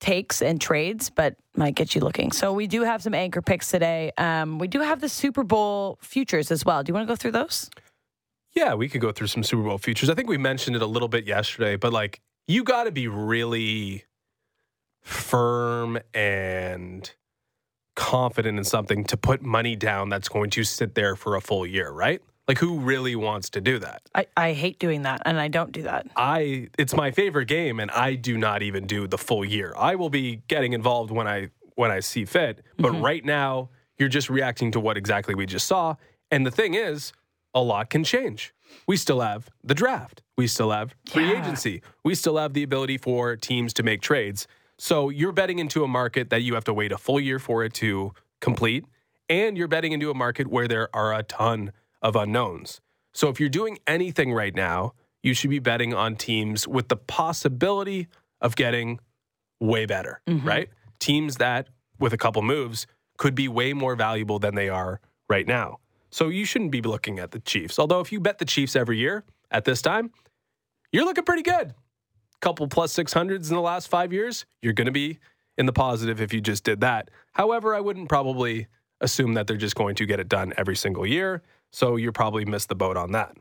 Speaker 1: takes and trades, but might get you looking. So we do have some anchor picks today. Um, we do have the Super Bowl futures as well. Do you want to go through those?
Speaker 2: Yeah, we could go through some Super Bowl futures. I think we mentioned it a little bit yesterday, but like you got to be really firm and confident in something to put money down that's going to sit there for a full year, right? Like who really wants to do that?
Speaker 1: I, I hate doing that, and I don't do that.
Speaker 2: I it's my favorite game and I do not even do the full year. I will be getting involved when I when I see fit, but mm-hmm. right now you're just reacting to what exactly we just saw. And the thing is, a lot can change. We still have the draft. We still have free
Speaker 1: Yeah.
Speaker 2: agency. We still have the ability for teams to make trades. So you're betting into a market that you have to wait a full year for it to complete. And you're betting into a market where there are a ton of unknowns. So if you're doing anything right now, you should be betting on teams with the possibility of getting way better, mm-hmm. right? Teams that, with a couple moves, could be way more valuable than they are right now. So you shouldn't be looking at the Chiefs. Although if you bet the Chiefs every year at this time, you're looking pretty good. Couple plus 600s in the last five years, you're going to be in the positive if you just did that. However, I wouldn't probably assume that they're just going to get it done every single year. So you probably missed the boat on that.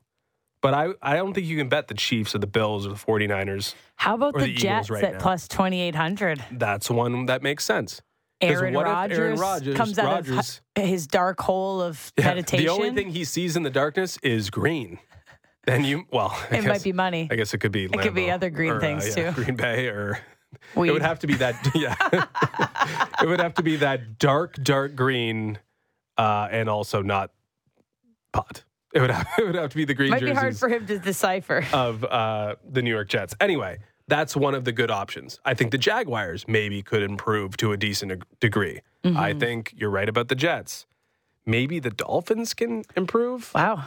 Speaker 2: But I, I don't think you can bet the Chiefs or the Bills or the 49ers.
Speaker 1: How about the,
Speaker 2: the
Speaker 1: Jets
Speaker 2: right
Speaker 1: at
Speaker 2: now.
Speaker 1: plus 2,800?
Speaker 2: That's one that makes sense.
Speaker 1: Aaron Rodgers,
Speaker 2: Rodgers-
Speaker 1: comes out
Speaker 2: Rodgers-
Speaker 1: of his dark hole of *laughs*
Speaker 2: Yeah,
Speaker 1: meditation.
Speaker 2: The only thing he sees in the darkness is green. Then you, well, *laughs* I
Speaker 1: it
Speaker 2: guess,
Speaker 1: might be money.
Speaker 2: I guess it could be.
Speaker 1: It could be other green
Speaker 2: or, uh,
Speaker 1: things,
Speaker 2: yeah,
Speaker 1: too.
Speaker 2: Green Bay, or
Speaker 1: Weed.
Speaker 2: it would have to be that. *laughs* Yeah, it would have to be that dark, dark green, uh, and also not pot. It would have, *laughs* it would have to be the green
Speaker 1: might be hard for him to decipher.
Speaker 2: of uh, the New York Jets. Anyway, that's one of the good options. I think the Jaguars maybe could improve to a decent degree.
Speaker 1: Mm-hmm.
Speaker 2: I think you're right about the Jets. Maybe the Dolphins can improve.
Speaker 1: Wow.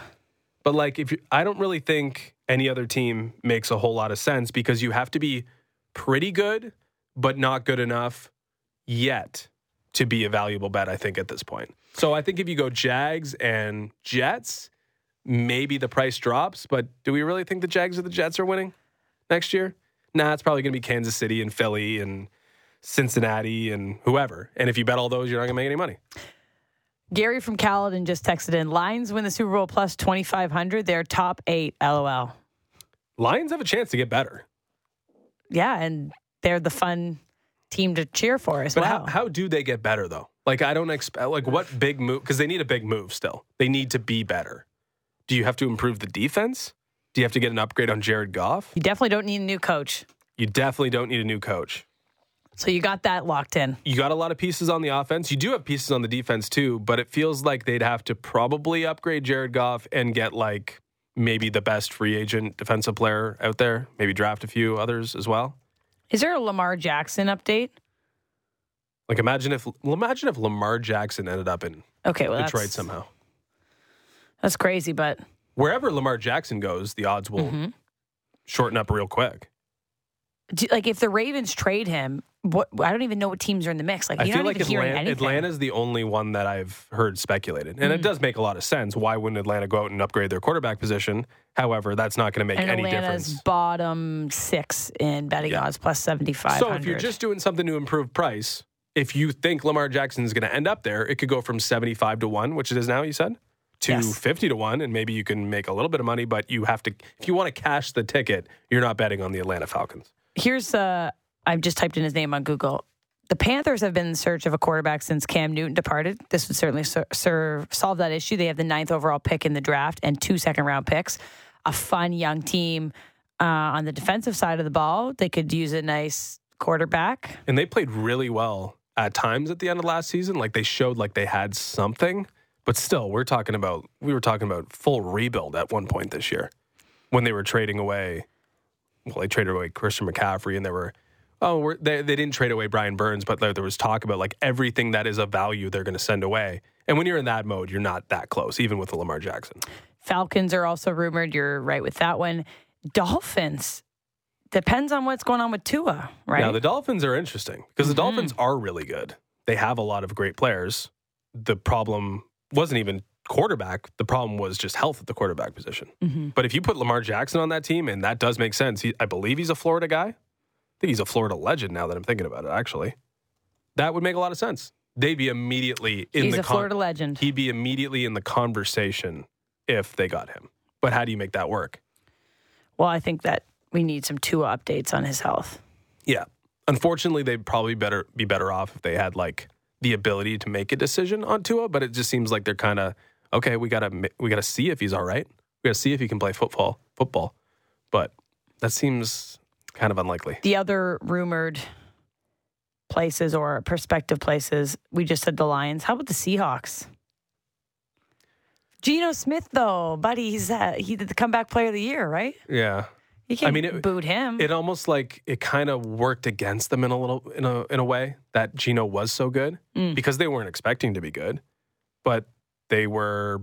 Speaker 2: But like, if you, I don't really think any other team makes a whole lot of sense because you have to be pretty good, but not good enough yet to be a valuable bet. I think at this point. So I think if you go Jags and Jets, maybe the price drops. But do we really think the Jags or the Jets are winning next year? Nah, it's probably going to be Kansas City and Philly and Cincinnati and whoever. And if you bet all those, you're not going to make any money.
Speaker 1: Gary from Caledon just texted in Lions win the Super Bowl plus 2,500. They're top eight. LOL.
Speaker 2: Lions have a chance to get better.
Speaker 1: Yeah, and they're the fun team to cheer for as
Speaker 2: But
Speaker 1: well.
Speaker 2: how, how do they get better though? Like I don't expect like what big move because they need a big move still. They need to be better. Do you have to improve the defense? Do you have to get an upgrade on Jared Goff?
Speaker 1: you definitely don't need a new coach.
Speaker 2: You definitely don't need a new coach.
Speaker 1: So you got that locked in.
Speaker 2: You got a lot of pieces on the offense. You do have pieces on the defense too, but it feels like they'd have to probably upgrade Jared Goff and get like maybe the best free agent defensive player out there. Maybe draft a few others as well.
Speaker 1: Is there a Lamar Jackson update?
Speaker 2: Like imagine if imagine if Lamar Jackson ended up in
Speaker 1: Okay, well
Speaker 2: Detroit
Speaker 1: that's,
Speaker 2: somehow.
Speaker 1: that's crazy, but
Speaker 2: wherever Lamar Jackson goes, the odds will
Speaker 1: Mm-hmm.
Speaker 2: shorten up real quick.
Speaker 1: Do, like if the Ravens trade him, what I don't even know what teams are in the mix. Like
Speaker 2: I
Speaker 1: you're
Speaker 2: feel
Speaker 1: not
Speaker 2: like
Speaker 1: even
Speaker 2: Atlanta. Atlanta's the only one that I've heard speculated, and it mm. does make a lot of sense. Why wouldn't Atlanta go out and upgrade their quarterback position? However, that's not going to make
Speaker 1: and
Speaker 2: any
Speaker 1: Atlanta's
Speaker 2: difference.
Speaker 1: bottom six in betting
Speaker 2: Yeah.
Speaker 1: odds plus seventy five.
Speaker 2: So if you're just doing something to improve price, if you think Lamar Jackson is going to end up there, it could go from 75 to 1, which it is now, you said, to
Speaker 1: Yes.
Speaker 2: 50 to 1, and maybe you can make a little bit of money, but you have to, if you want to cash the ticket, you're not betting on the Atlanta Falcons.
Speaker 1: Here's uh I've just typed in his name on Google. The Panthers have been in search of a quarterback since Cam Newton departed. This would certainly ser- serve solve that issue. They have the ninth overall pick in the draft and two second round picks. A fun young team uh, on the defensive side of the ball. They could use a nice quarterback.
Speaker 2: And they played really well at times at the end of last season. Like they showed like they had something, But still, we're talking about we were talking about full rebuild at one point this year when they were trading away. Well, they traded away Christian McCaffrey, and they were oh we're, they they didn't trade away Brian Burns, but there, there was talk about like everything that is of value they're going to send away. And when you're in that mode, you're not that close, even with the Lamar Jackson.
Speaker 1: Falcons are also rumored. You're right with that one. Dolphins depends on what's going on with Tua, right?
Speaker 2: Now the Dolphins are interesting because the mm-hmm. Dolphins are really good. They have a lot of great players. The problem wasn't even quarterback. The problem was just health at the quarterback position. Mm-hmm. But if you put Lamar Jackson on that team, and that does make sense, he, I believe he's a Florida guy. I think he's a Florida legend now that I'm thinking about it. Actually, that would make a lot of sense. They'd be immediately in
Speaker 1: He's
Speaker 2: the
Speaker 1: a Florida legend.
Speaker 2: He'd be immediately in the conversation if they got him. But how do you make that work?
Speaker 1: well, I think that we need some Tua updates on his health.
Speaker 2: Yeah. Unfortunately, they'd probably better be better off if they had like the ability to make a decision on Tua. But it just seems like they're kind of okay. We gotta we gotta see if he's all right. We gotta see if he can play football. Football, but that seems kind of unlikely.
Speaker 1: The other rumored places or prospective places, we just said the Lions. How about the Seahawks? Geno Smith, though, buddy, he's uh, he did the comeback player of the year, right?
Speaker 2: Yeah.
Speaker 1: You can't I
Speaker 2: mean, it-
Speaker 1: boot him.
Speaker 2: It almost like it kind of worked against them in a little in a in a way that Geno was so good because they weren't expecting to be good, but they were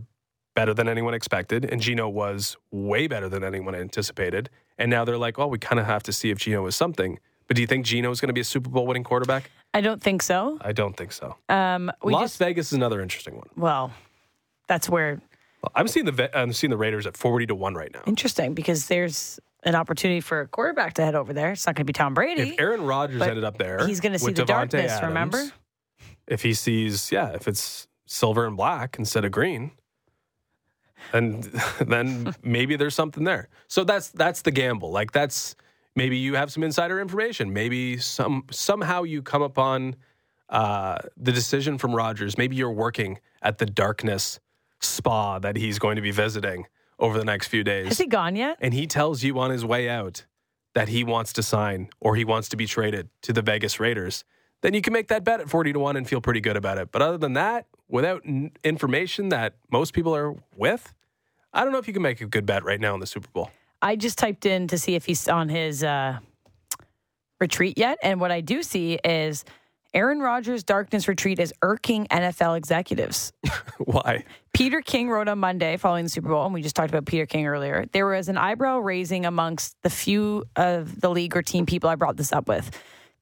Speaker 2: better than anyone expected, and Geno was way better than anyone anticipated. And now they're like, oh, we kind of have to see if Geno is something. But do you think Geno is going to be a Super Bowl winning quarterback?
Speaker 1: I don't think so.
Speaker 2: I don't think so.
Speaker 1: Um, we
Speaker 2: Las
Speaker 1: just
Speaker 2: Vegas is another interesting one.
Speaker 1: well, that's where
Speaker 2: I'm seeing the I'm seeing the Raiders at forty to one right now.
Speaker 1: interesting because there's an opportunity for a quarterback to head over there. It's not going to be Tom Brady.
Speaker 2: If Aaron Rodgers ended up there,
Speaker 1: he's gonna see the
Speaker 2: Davante
Speaker 1: darkness,
Speaker 2: Adams,
Speaker 1: remember?
Speaker 2: If he sees, yeah, if it's silver and black instead of green, and *laughs* then maybe there's something there. So that's that's the gamble. Like that's maybe you have some insider information. Maybe some somehow you come upon uh, the decision from Rodgers. Maybe you're working at the darkness spa that he's going to be visiting over the next few days
Speaker 1: Has he gone yet?
Speaker 2: and he tells you on his way out that he wants to sign or he wants to be traded to the Vegas Raiders, then you can make that bet at 40 to 1 and feel pretty good about it. But other than that, without n- information that most people are with, I don't know if you can make a good bet right now in the Super Bowl.
Speaker 1: I just typed in to see if he's on his uh, retreat yet, and what I do see is Aaron Rodgers' darkness retreat is irking NFL executives. *laughs*
Speaker 2: Why?
Speaker 1: Peter King wrote on Monday following the Super Bowl, and we just talked about Peter King earlier. There was an eyebrow raising amongst the few of the league or team people I brought this up with.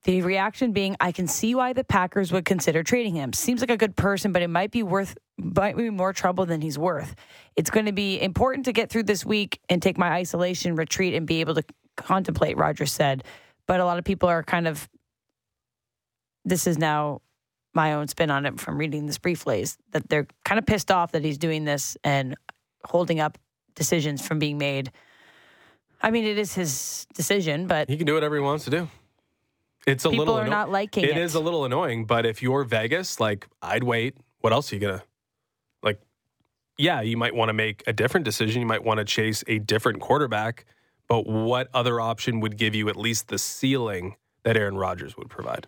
Speaker 1: The reaction being, I can see why the Packers would consider trading him. Seems like a good person, but it might be worth might be more trouble than he's worth. It's going to be important to get through this week and take my isolation retreat and be able to contemplate, Rodgers said. But a lot of people are kind of this is now my own spin on it from reading this briefly is that they're kind of pissed off that he's doing this and holding up decisions from being made. I mean, it is his decision, but
Speaker 2: He can do whatever he wants to do. It's a
Speaker 1: People
Speaker 2: little
Speaker 1: are not liking
Speaker 2: It
Speaker 1: it.
Speaker 2: is a little annoying, but if you're Vegas, like I'd wait. What else are you gonna like? Yeah, you might want to make a different decision. You might want to chase a different quarterback, but what other option would give you at least the ceiling that Aaron Rodgers would provide?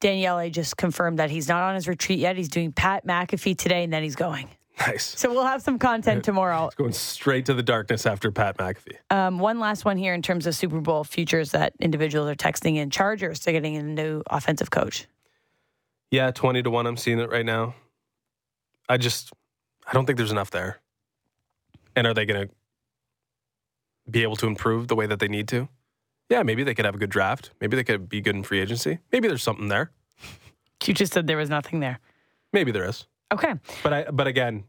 Speaker 1: Daniele just confirmed that he's not on his retreat yet. He's doing Pat McAfee today, and then he's going.
Speaker 2: Nice.
Speaker 1: So we'll have some content tomorrow.
Speaker 2: Going straight to the darkness after Pat McAfee.
Speaker 1: Um, one last one here in terms of Super Bowl futures that individuals are texting in. Chargers, they're getting a new offensive coach.
Speaker 2: Yeah, twenty to one. I'm seeing it right now. I just, I don't think there's enough there. And are they going to be able to improve the way that they need to? Yeah, maybe they could have a good draft. Maybe they could be good in free agency. Maybe there's something there. *laughs*
Speaker 1: You just said there was nothing there.
Speaker 2: Maybe there is.
Speaker 1: Okay.
Speaker 2: But I, but again,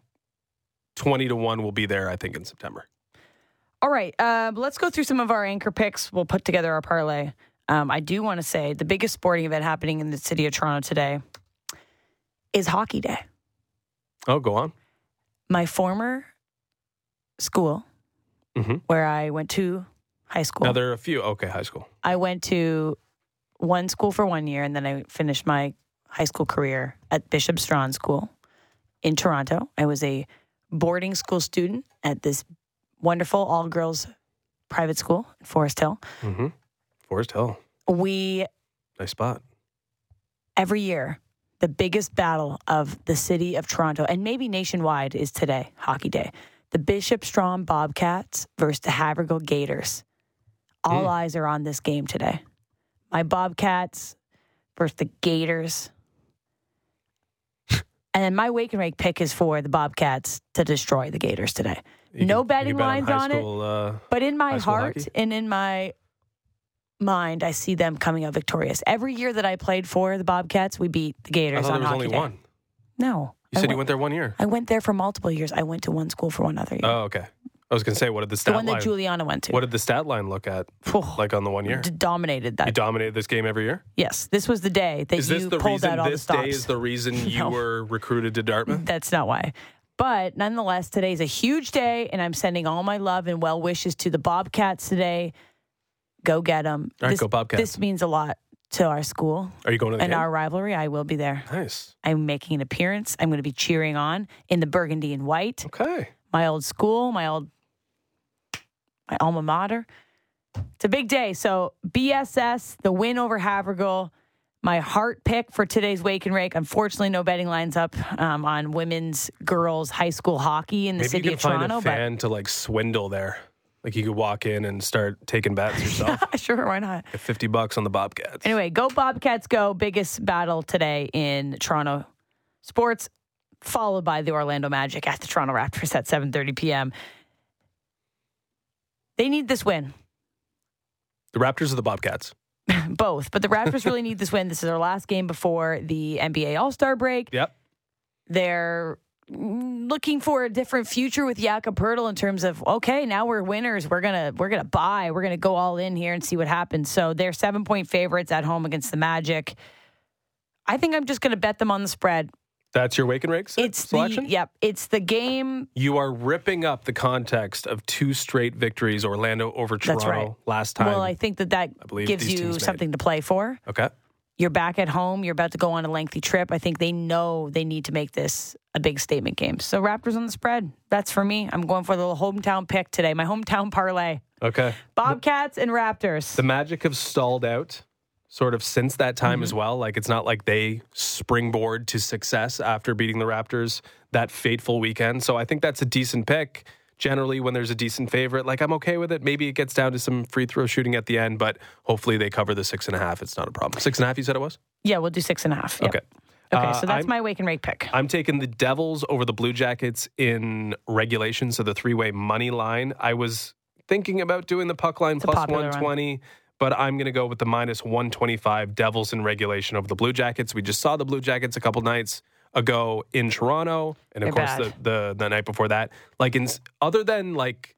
Speaker 2: twenty to one will be there. I think in September.
Speaker 1: All right. Uh, let's go through some of our anchor picks. We'll put together our parlay. Um, I do want to say the biggest sporting event happening in the city of Toronto today is Hockey Day.
Speaker 2: Oh, go on.
Speaker 1: My former school,
Speaker 2: Mhm.
Speaker 1: where I went to high school,
Speaker 2: Now there are a few. Okay, high school.
Speaker 1: I went to one school for one year, and then I finished my high school career at Bishop Strachan School in Toronto. I was a boarding school student at this wonderful all girls private school in Forest Hill.
Speaker 2: Mm-hmm. Forest Hill,
Speaker 1: We
Speaker 2: nice spot.
Speaker 1: every year the biggest battle of the city of Toronto and maybe nationwide is today, Hockey Day. The Bishop Strachan Bobcats versus the Havergal Gators. All
Speaker 2: Hmm.
Speaker 1: eyes are on this game today. My Bobcats versus the Gators. And then my wake and rake pick is for the Bobcats to destroy the Gators today.
Speaker 2: You
Speaker 1: no
Speaker 2: can-
Speaker 1: betting
Speaker 2: bet
Speaker 1: lines on it.
Speaker 2: Uh,
Speaker 1: But in my heart
Speaker 2: hockey?
Speaker 1: and in my mind, I see them coming out victorious. Every year that I played for the Bobcats, we beat the Gators
Speaker 2: thought
Speaker 1: on
Speaker 2: there was only
Speaker 1: day.
Speaker 2: one.
Speaker 1: No,
Speaker 2: You
Speaker 1: I
Speaker 2: said you went there one year.
Speaker 1: I went there for multiple years. I went to one school for one other year.
Speaker 2: Oh, okay. I was gonna say, what did the stat line the
Speaker 1: one that? Juliana went to.
Speaker 2: what did the stat line look at? Like on the one year,
Speaker 1: d- dominated
Speaker 2: you
Speaker 1: that.
Speaker 2: dominated this game every year.
Speaker 1: yes, this was the day that
Speaker 2: Is
Speaker 1: you
Speaker 2: this the
Speaker 1: pulled
Speaker 2: reason
Speaker 1: out all the
Speaker 2: this
Speaker 1: stops.
Speaker 2: day is the reason *laughs* you
Speaker 1: No.
Speaker 2: were recruited to Dartmouth?
Speaker 1: That's not why. But nonetheless, today's a huge day, and I'm sending all my love and well wishes to the Bobcats today. Go get them.
Speaker 2: All right,
Speaker 1: this,
Speaker 2: go Bobcats.
Speaker 1: This means a lot to our school
Speaker 2: Are you going to the
Speaker 1: and
Speaker 2: game?
Speaker 1: our rivalry. I will be there.
Speaker 2: nice.
Speaker 1: I'm making an appearance. I'm going to be cheering on in the burgundy and white.
Speaker 2: Okay.
Speaker 1: My old school, my old, my alma mater. It's a big day. So BSS, the win over Havergal. My heart pick for today's wake and rake. Unfortunately, no betting lines up um, on women's, girls, high school hockey in the
Speaker 2: Maybe
Speaker 1: city
Speaker 2: you
Speaker 1: of
Speaker 2: find
Speaker 1: Toronto.
Speaker 2: a fan to like swindle there. Like you could walk in and start taking bets *laughs* yourself.
Speaker 1: but *laughs* sure, why not?
Speaker 2: Get Fifty bucks on the Bobcats.
Speaker 1: Anyway, go Bobcats, go! Biggest battle today in Toronto sports, followed by the Orlando Magic at the Toronto Raptors at 7:30 p.m. They need this win,
Speaker 2: the Raptors or the Bobcats? *laughs*
Speaker 1: both. But the Raptors really need this win. This is their last game before the NBA All Star break.
Speaker 2: Yep.
Speaker 1: They're looking for a different future with Jakob Poeltl in terms of okay, now we're winners. We're gonna we're gonna buy. We're gonna go all in here and see what happens. So they're seven point favorites at home against the Magic. I think I'm just gonna bet them on the spread.
Speaker 2: That's your wake and rakes
Speaker 1: It's
Speaker 2: selection.
Speaker 1: the yep. It's the game.
Speaker 2: You are ripping up the context of two straight victories, Orlando over Toronto
Speaker 1: right.
Speaker 2: last time.
Speaker 1: Well, I think that that gives you
Speaker 2: teams made.
Speaker 1: something to play for.
Speaker 2: okay.
Speaker 1: You're back at home. You're about to go on a lengthy trip. I think they know they need to make this a big statement game. So Raptors on the spread. That's for me. I'm going for the little hometown pick today. My hometown parlay.
Speaker 2: Okay.
Speaker 1: Bobcats and Raptors.
Speaker 2: The Magic have stalled out sort of since that time
Speaker 1: Mm-hmm.
Speaker 2: as well. Like it's not like they springboard to success after beating the Raptors that fateful weekend. So I think that's a decent pick. Generally, when there's a decent favorite, like I'm okay with it. Maybe it gets down to some free throw shooting at the end, but hopefully they cover the six and a half. It's not a problem. Six and a half, you said it was?
Speaker 1: yeah, we'll do six and a half. Yep.
Speaker 2: Okay.
Speaker 1: Okay,
Speaker 2: Uh,
Speaker 1: so that's
Speaker 2: I'm-
Speaker 1: my wake and rake pick.
Speaker 2: I'm taking the Devils over the Blue Jackets in regulation, so the three way money line. I was thinking about doing the puck line plus
Speaker 1: popular one.
Speaker 2: 120, but I'm going to go with the minus 125 Devils in regulation over the Blue Jackets. We just saw the Blue Jackets a couple nights ago in Toronto, and of
Speaker 1: They're
Speaker 2: course the, the the night before that. Like in other than like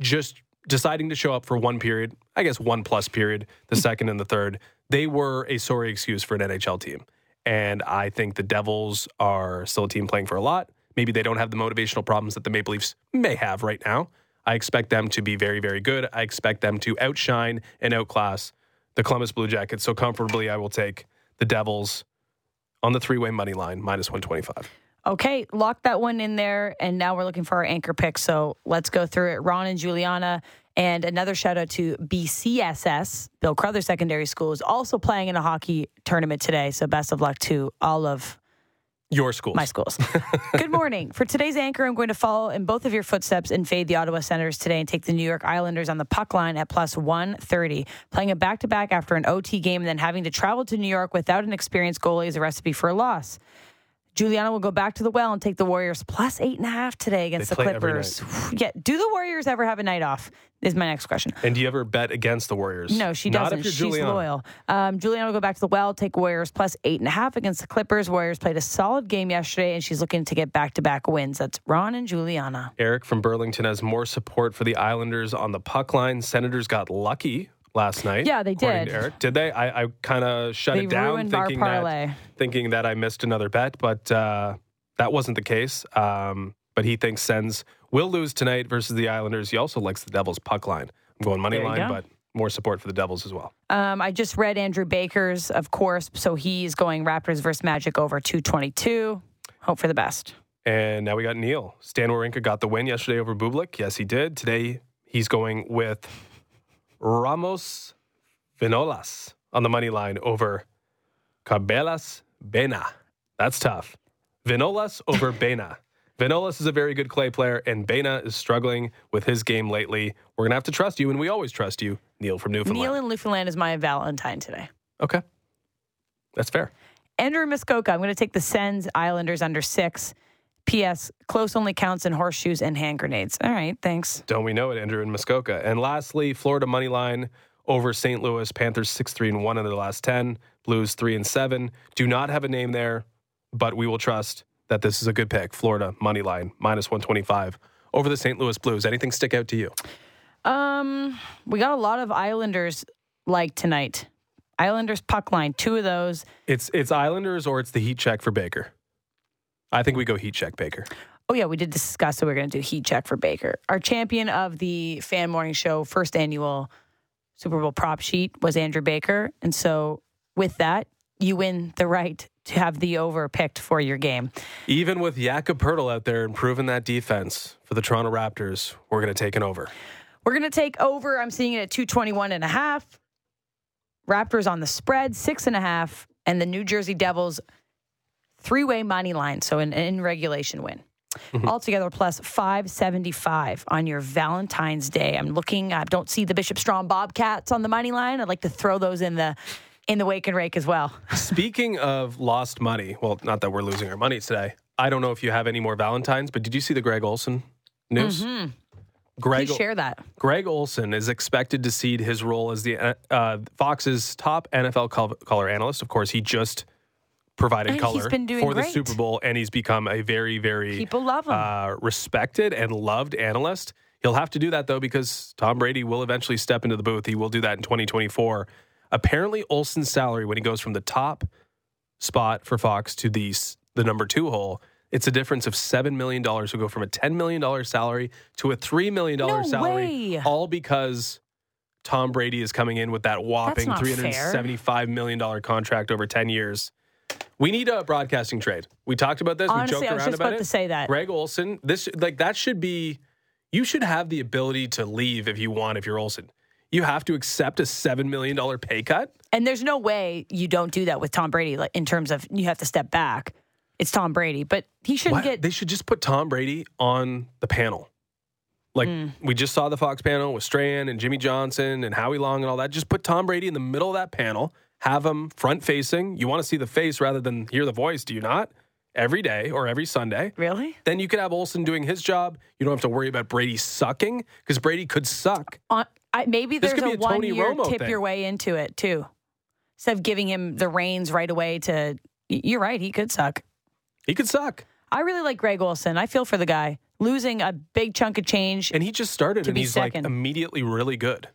Speaker 2: just deciding to show up for one period, I guess one plus period, the second and the third, they were a sorry excuse for an NHL team. And I think the Devils are still a team playing for a lot. Maybe they don't have the motivational problems that the Maple Leafs may have right now. I expect them to be very, very good. I expect them to outshine and outclass the Columbus Blue Jackets. So comfortably, I will take the Devils on the three way money line, minus 125.
Speaker 1: Okay, lock that one in there. And now we're looking for our anchor pick. So let's go through it. Ron and Juliana. And another shout out to BCSS, Bill Crothers Secondary School, is also playing in a hockey tournament today. So best of luck to all of
Speaker 2: Your schools.
Speaker 1: my schools. Good morning. For today's anchor, I'm going to follow in both of your footsteps and fade the Ottawa Senators today and take the New York Islanders on the puck line at plus 130. Playing a back to back after an OT game and then having to travel to New York without an experienced goalie is a recipe for a loss. Juliana will go back to the well and take the Warriors plus eight and a half today against
Speaker 2: They
Speaker 1: the Clippers. *sighs* Yeah. Do the Warriors ever have a night off? Is my next question.
Speaker 2: And do you ever bet against the Warriors?
Speaker 1: No, she
Speaker 2: Not
Speaker 1: doesn't. She's
Speaker 2: Juliana.
Speaker 1: loyal. Um, Juliana will go back to the well, take Warriors plus eight and a half against the Clippers. Warriors played a solid game yesterday, and she's looking to get back to back wins. That's Ron and Juliana.
Speaker 2: Eric from Burlington has more support for the Islanders on the puck line. Senators got lucky last night.
Speaker 1: Yeah, they did.
Speaker 2: Eric. Did they? I, I kind of shut
Speaker 1: They
Speaker 2: it down thinking that thinking that I missed another bet, but uh, that wasn't the case. Um, but he thinks Sens will lose tonight versus the Islanders. He also likes the Devils puck line. I'm going money line,
Speaker 1: go.
Speaker 2: but more support for the Devils as well.
Speaker 1: Um, I just read Andrew Baker's, of course, so he's going Raptors versus Magic over 222. Hope for the best.
Speaker 2: And now we got Neil. Stan Wawrinka got the win yesterday over Bublik. Yes, he did. Today he's going with Ramos Vinolas on the money line over Carballés Baena That's tough. Vinolas over *laughs* Baena. Vinolas is a very good clay player, and Baena is struggling with his game lately. We're gonna have to trust you, and we always trust you, Neil from Newfoundland.
Speaker 1: Neil in Newfoundland is my Valentine today.
Speaker 2: okay, that's fair.
Speaker 1: Andrew Muskoka, I'm going to take the Sens Islanders under six. P.S. Close only counts in horseshoes and hand grenades. All right, thanks.
Speaker 2: Don't we know it, Andrew and Muskoka? And lastly, Florida money line over St. Louis. Panthers six three and one in their last ten. Blues three and seven. Do not have a name there, but we will trust that this is a good pick. Florida money line minus one twenty five over the St. Louis Blues. Anything stick out to you?
Speaker 1: Um, we got a lot of Islanders like tonight. Islanders puck line, two of those.
Speaker 2: It's it's Islanders or it's the heat check for Baker. I think we go heat check Baker.
Speaker 1: Oh yeah, we did discuss that we are going to do heat check for Baker. Our champion of the Fan Morning Show first annual Super Bowl prop sheet was Andrew Baker, and so with that, you win the right to have the over picked for your game.
Speaker 2: Even with Jakob Poeltl out there improving that defense for the Toronto Raptors, we're going to take an over.
Speaker 1: We're going to take over. I'm seeing it at 221 and a half. Raptors on the spread, six and a half, and the New Jersey Devils three way money line. So an in regulation win.
Speaker 2: Mm-hmm.
Speaker 1: Altogether plus 575 on your Valentine's Day. I'm looking, I don't see the Bishop Strachan Bobcats on the money line. I'd like to throw those in the in the wake and rake as well. *laughs*
Speaker 2: Speaking of lost money, well, not that we're losing our money today. I don't know if you have any more Valentines, but did you see the Greg Olsen news? Greg,
Speaker 1: Please share that.
Speaker 2: Greg Olsen is expected to cede his role as the uh, Fox's top NFL col- color analyst. Of course, he just provided
Speaker 1: And he's
Speaker 2: color
Speaker 1: been doing
Speaker 2: for the. Super Bowl, and he's become a very, very
Speaker 1: People love him.
Speaker 2: uh, respected and loved analyst. He'll have to do that though because Tom Brady will eventually step into the booth. He will do that in 2024. Apparently, Olsen's salary when he goes from the top spot for Fox to the the number two hole, it's a difference of seven million dollars. He'll go from a ten million dollar salary to a three million dollar
Speaker 1: No
Speaker 2: salary,
Speaker 1: way.
Speaker 2: all because Tom Brady is coming in with that whopping three hundred seventy-five million dollar contract over ten years. We need a broadcasting trade. We talked about this.
Speaker 1: Honestly,
Speaker 2: we joked
Speaker 1: I was
Speaker 2: around
Speaker 1: just
Speaker 2: about
Speaker 1: about
Speaker 2: it.
Speaker 1: to say that.
Speaker 2: Greg Olsen, this like that should be. You should have the ability to leave if you want. If you're Olsen, you have to accept a seven million dollar pay cut.
Speaker 1: And there's no way you don't do that with Tom Brady like in terms of you have to step back. It's Tom Brady, but he shouldn't
Speaker 2: Why-
Speaker 1: get
Speaker 2: they should just put Tom Brady on the panel. Like
Speaker 1: Hmm.
Speaker 2: we just saw the Fox panel with Strahan and Jimmy Johnson and Howie Long and all that. Just put Tom Brady in the middle of that panel. Have them front facing. You want to see the face rather than hear the voice, do you not? Every day or every Sunday.
Speaker 1: really
Speaker 2: Then you could have Olsen doing his job. You don't have to worry about Brady sucking because Brady could suck.
Speaker 1: on. I, maybe there's a,
Speaker 2: a
Speaker 1: one year
Speaker 2: Romo
Speaker 1: tip
Speaker 2: thing.
Speaker 1: your way into it too. Instead of giving him the reins right away to, you're right, he could suck.
Speaker 2: He could suck.
Speaker 1: I really like Greg Olsen. I feel for the guy losing a big chunk of change.
Speaker 2: And he just started and he's
Speaker 1: second.
Speaker 2: like immediately really good.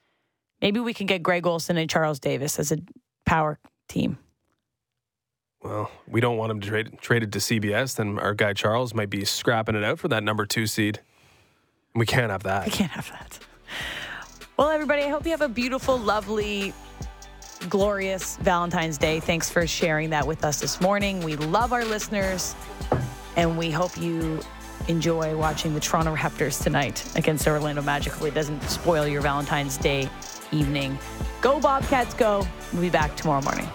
Speaker 1: Maybe we can get Greg Olsen and Charles Davis as a power team.
Speaker 2: Well, we don't want him to trade traded to CBS. Then our guy Charles might be scrapping it out for that number two seed. We can't have that.
Speaker 1: We can't have that. Well, everybody, I hope you have a beautiful, lovely, glorious Valentine's Day. Thanks for sharing that with us this morning. We love our listeners, and we hope you enjoy watching the Toronto Raptors tonight against the Orlando Magic. Hopefully, it doesn't spoil your Valentine's Day evening. Go Bobcats, go. We'll be back tomorrow morning.